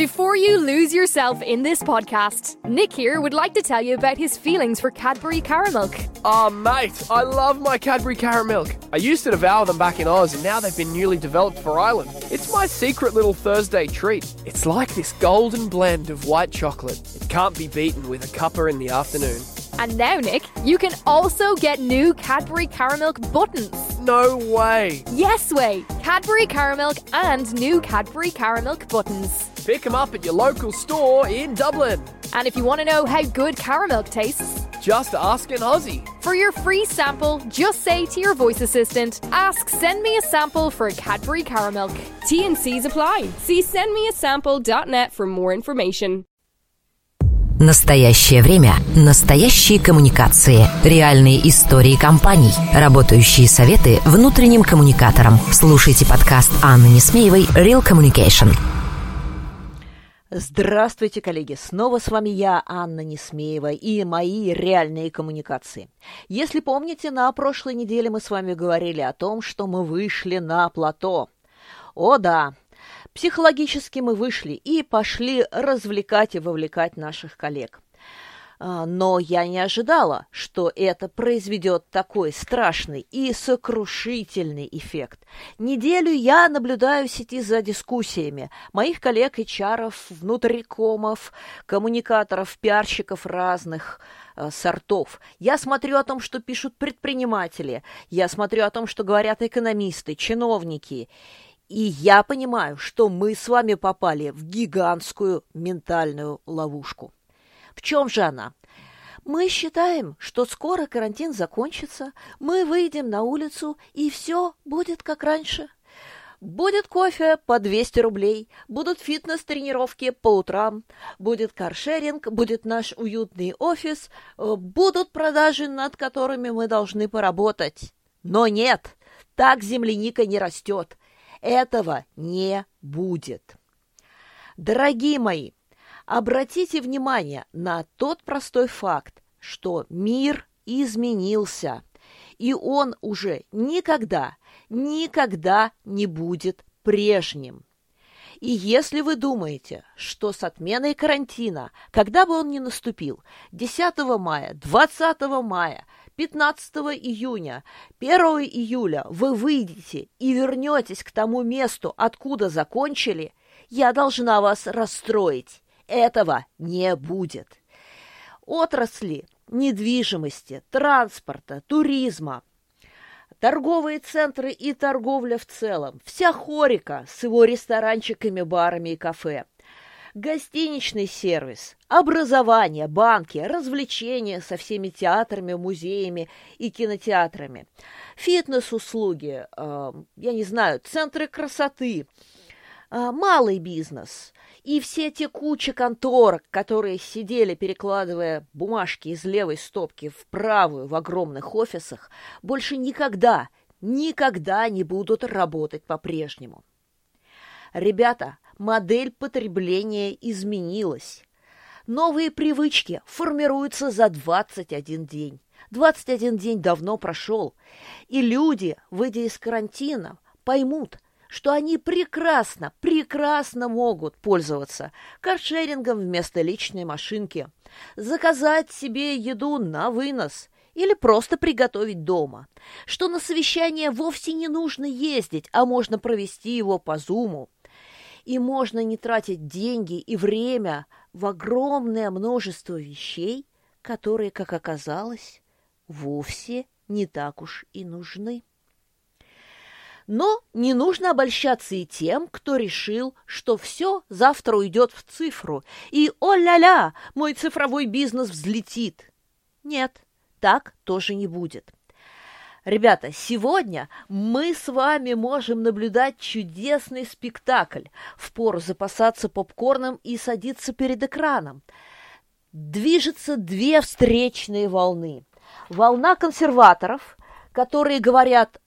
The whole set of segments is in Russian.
Before you lose yourself in this podcast, Nick here would like to tell you about his feelings for Cadbury Caramilk. Oh, mate, I love my Cadbury Caramilk. I used to devour them back in Oz, and now they've been newly developed for Ireland. It's my secret little Thursday treat. It's like this golden blend of white chocolate. It can't be beaten with a cuppa in the afternoon. And now, Nick, you can also get new Cadbury Caramilk buttons. No way. Yes way! Cadbury Caramilk and new Cadbury Caramilk buttons. Pick them up at your local store in Dublin. And if you want to know how good caramilk tastes, Just ask an Aussie. for your free sample, just say to your voice assistant, ask send me a sample for Cadbury Caramilk. T and C's apply. See sendmeasample.net for more information. Настоящее время. Настоящие коммуникации. Реальные истории компаний. Работающие советы внутренним коммуникаторам. Слушайте подкаст Анны Несмеевой «Real Communication». Здравствуйте, коллеги! Снова с вами я, Анна Несмеева, и мои реальные коммуникации. Если помните, на прошлой неделе мы с вами говорили о том, что мы вышли на плато. О да, психологически мы вышли и пошли развлекать и вовлекать наших коллег. А, Но я не ожидала, что это произведет такой страшный и сокрушительный эффект. Неделю я наблюдаю сети за дискуссиями моих коллег HR, внутрикомов, коммуникаторов, пиарщиков разных э, сортов. Я смотрю о том, что пишут предприниматели, я смотрю о том, что говорят экономисты, чиновники. И я понимаю, что мы с вами попали в гигантскую ментальную ловушку. В чем же она? Мы считаем, что скоро карантин закончится, мы выйдем на улицу, и все будет как раньше. Будет кофе по 200 рублей, будут фитнес-тренировки по утрам, будет каршеринг, будет наш уютный офис, э, будут продажи, над которыми мы должны поработать. Но нет, так земляника не растет. Этого не будет. Дорогие мои, обратите внимание на тот простой факт, что мир изменился, и он уже никогда, никогда не будет прежним. И если вы думаете, что с отменой карантина, когда бы он ни наступил, 10 мая, 20 мая, 15 июня, 1 июля вы выйдете и вернетесь к тому месту, откуда закончили, я должна вас расстроить. Этого не будет. Отрасли недвижимости, транспорта, туризма, торговые центры и торговля в целом, вся хорика с его ресторанчиками, барами и кафе, гостиничный сервис, образование, банки, развлечения со всеми театрами, музеями и кинотеатрами, фитнес-услуги, э, я не знаю, центры красоты, малый бизнес и все те кучи конторок, которые сидели, перекладывая бумажки из левой стопки в правую в огромных офисах, больше никогда, никогда не будут работать по-прежнему. Ребята, модель потребления изменилась. Новые привычки формируются за 21 день. 21 день давно прошел, и люди, выйдя из карантина, поймут, что они прекрасно, прекрасно могут пользоваться каршерингом вместо личной машинки, заказать себе еду на вынос или просто приготовить дома, что на совещание вовсе не нужно ездить, а можно провести его по зуму, и можно не тратить деньги и время в огромное множество вещей, которые, как оказалось, вовсе не так уж и нужны. Но не нужно обольщаться и тем, кто решил, что все завтра уйдет в цифру, и о-ля-ля, мой цифровой бизнес взлетит. Нет, так тоже не будет. Ребята, сегодня мы с вами можем наблюдать чудесный спектакль. Впору запасаться попкорном и садиться перед экраном. Движется две встречные волны. Волна консерваторов, которые говорят,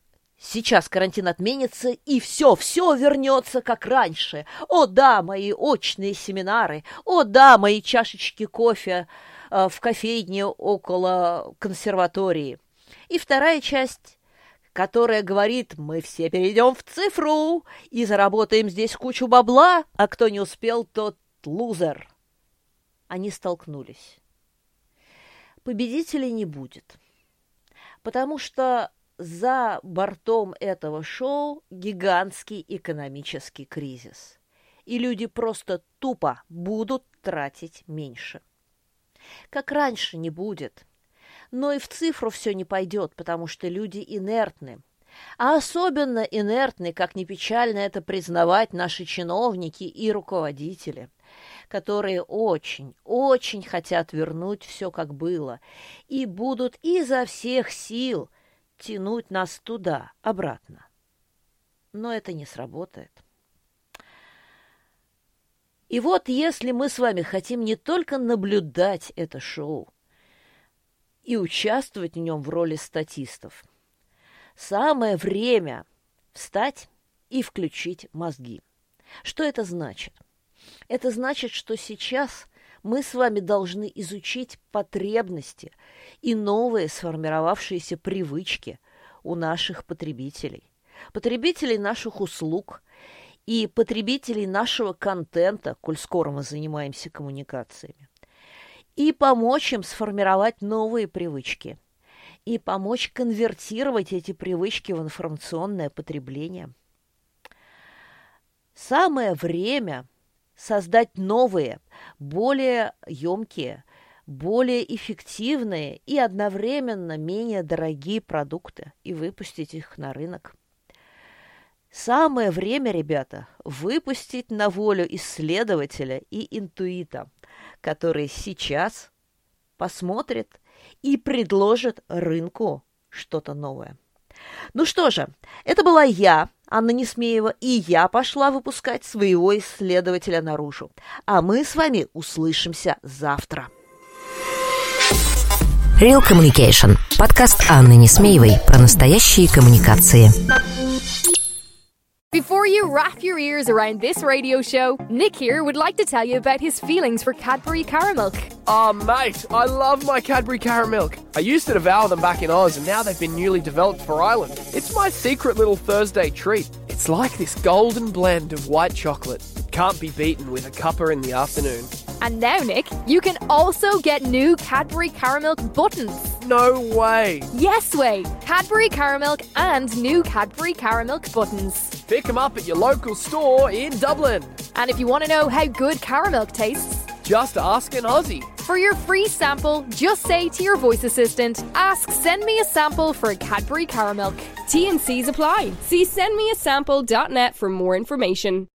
Сейчас карантин отменится, и все, все вернется, как раньше. О, да, мои очные семинары, о, да, мои чашечки кофе э, в кофейне около консерватории. И вторая часть, которая говорит, мы все перейдем в цифру и заработаем здесь кучу бабла, а кто не успел, тот лузер. Они столкнулись. Победителей не будет, потому что за бортом этого шоу гигантский экономический кризис. И люди просто тупо будут тратить меньше. Как раньше не будет. Но и в цифру все не пойдет, потому что люди инертны. А особенно инертны, как ни печально это признавать наши чиновники и руководители, которые очень, очень хотят вернуть все, как было, и будут изо всех сил – тянуть нас туда, обратно. Но это не сработает. И вот если мы с вами хотим не только наблюдать это шоу и участвовать в нем в роли статистов, самое время встать и включить мозги. Что это значит? Это значит, что сейчас мы с вами должны изучить потребности и новые сформировавшиеся привычки у наших потребителей, потребителей наших услуг и потребителей нашего контента, коль скоро мы занимаемся коммуникациями, и помочь им сформировать новые привычки, и помочь конвертировать эти привычки в информационное потребление. Самое время – создать новые, более емкие, более эффективные и одновременно менее дорогие продукты и выпустить их на рынок. Самое время, ребята, выпустить на волю исследователя и интуита, который сейчас посмотрит и предложит рынку что-то новое. Ну что же, это была я, Анна Несмеева, и я пошла выпускать своего исследователя наружу. А мы с вами услышимся завтра. Real Communication. Подкаст Анны Несмеевой про настоящие коммуникации. Before you wrap your ears around this radio show, Nick here would like to tell you about his feelings for Cadbury Caramilk. Ah, oh, mate, I love my Cadbury Caramilk. I used to devour them back in Oz, and now they've been newly developed for Ireland. It's my secret little Thursday treat. It's like this golden blend of white chocolate. It can't be beaten with a cuppa in the afternoon. And now, Nick, you can also get new Cadbury Caramilk buttons. No way. Yes way. Cadbury Caramilk and new Cadbury Caramilk buttons. Pick them up at your local store in Dublin. And if you want to know how good Caramilk tastes, just ask an Aussie. For your free sample, just say to your voice assistant, ask send me a sample for a Cadbury Caramilk. T and C's apply. See sendmeasample.net for more information.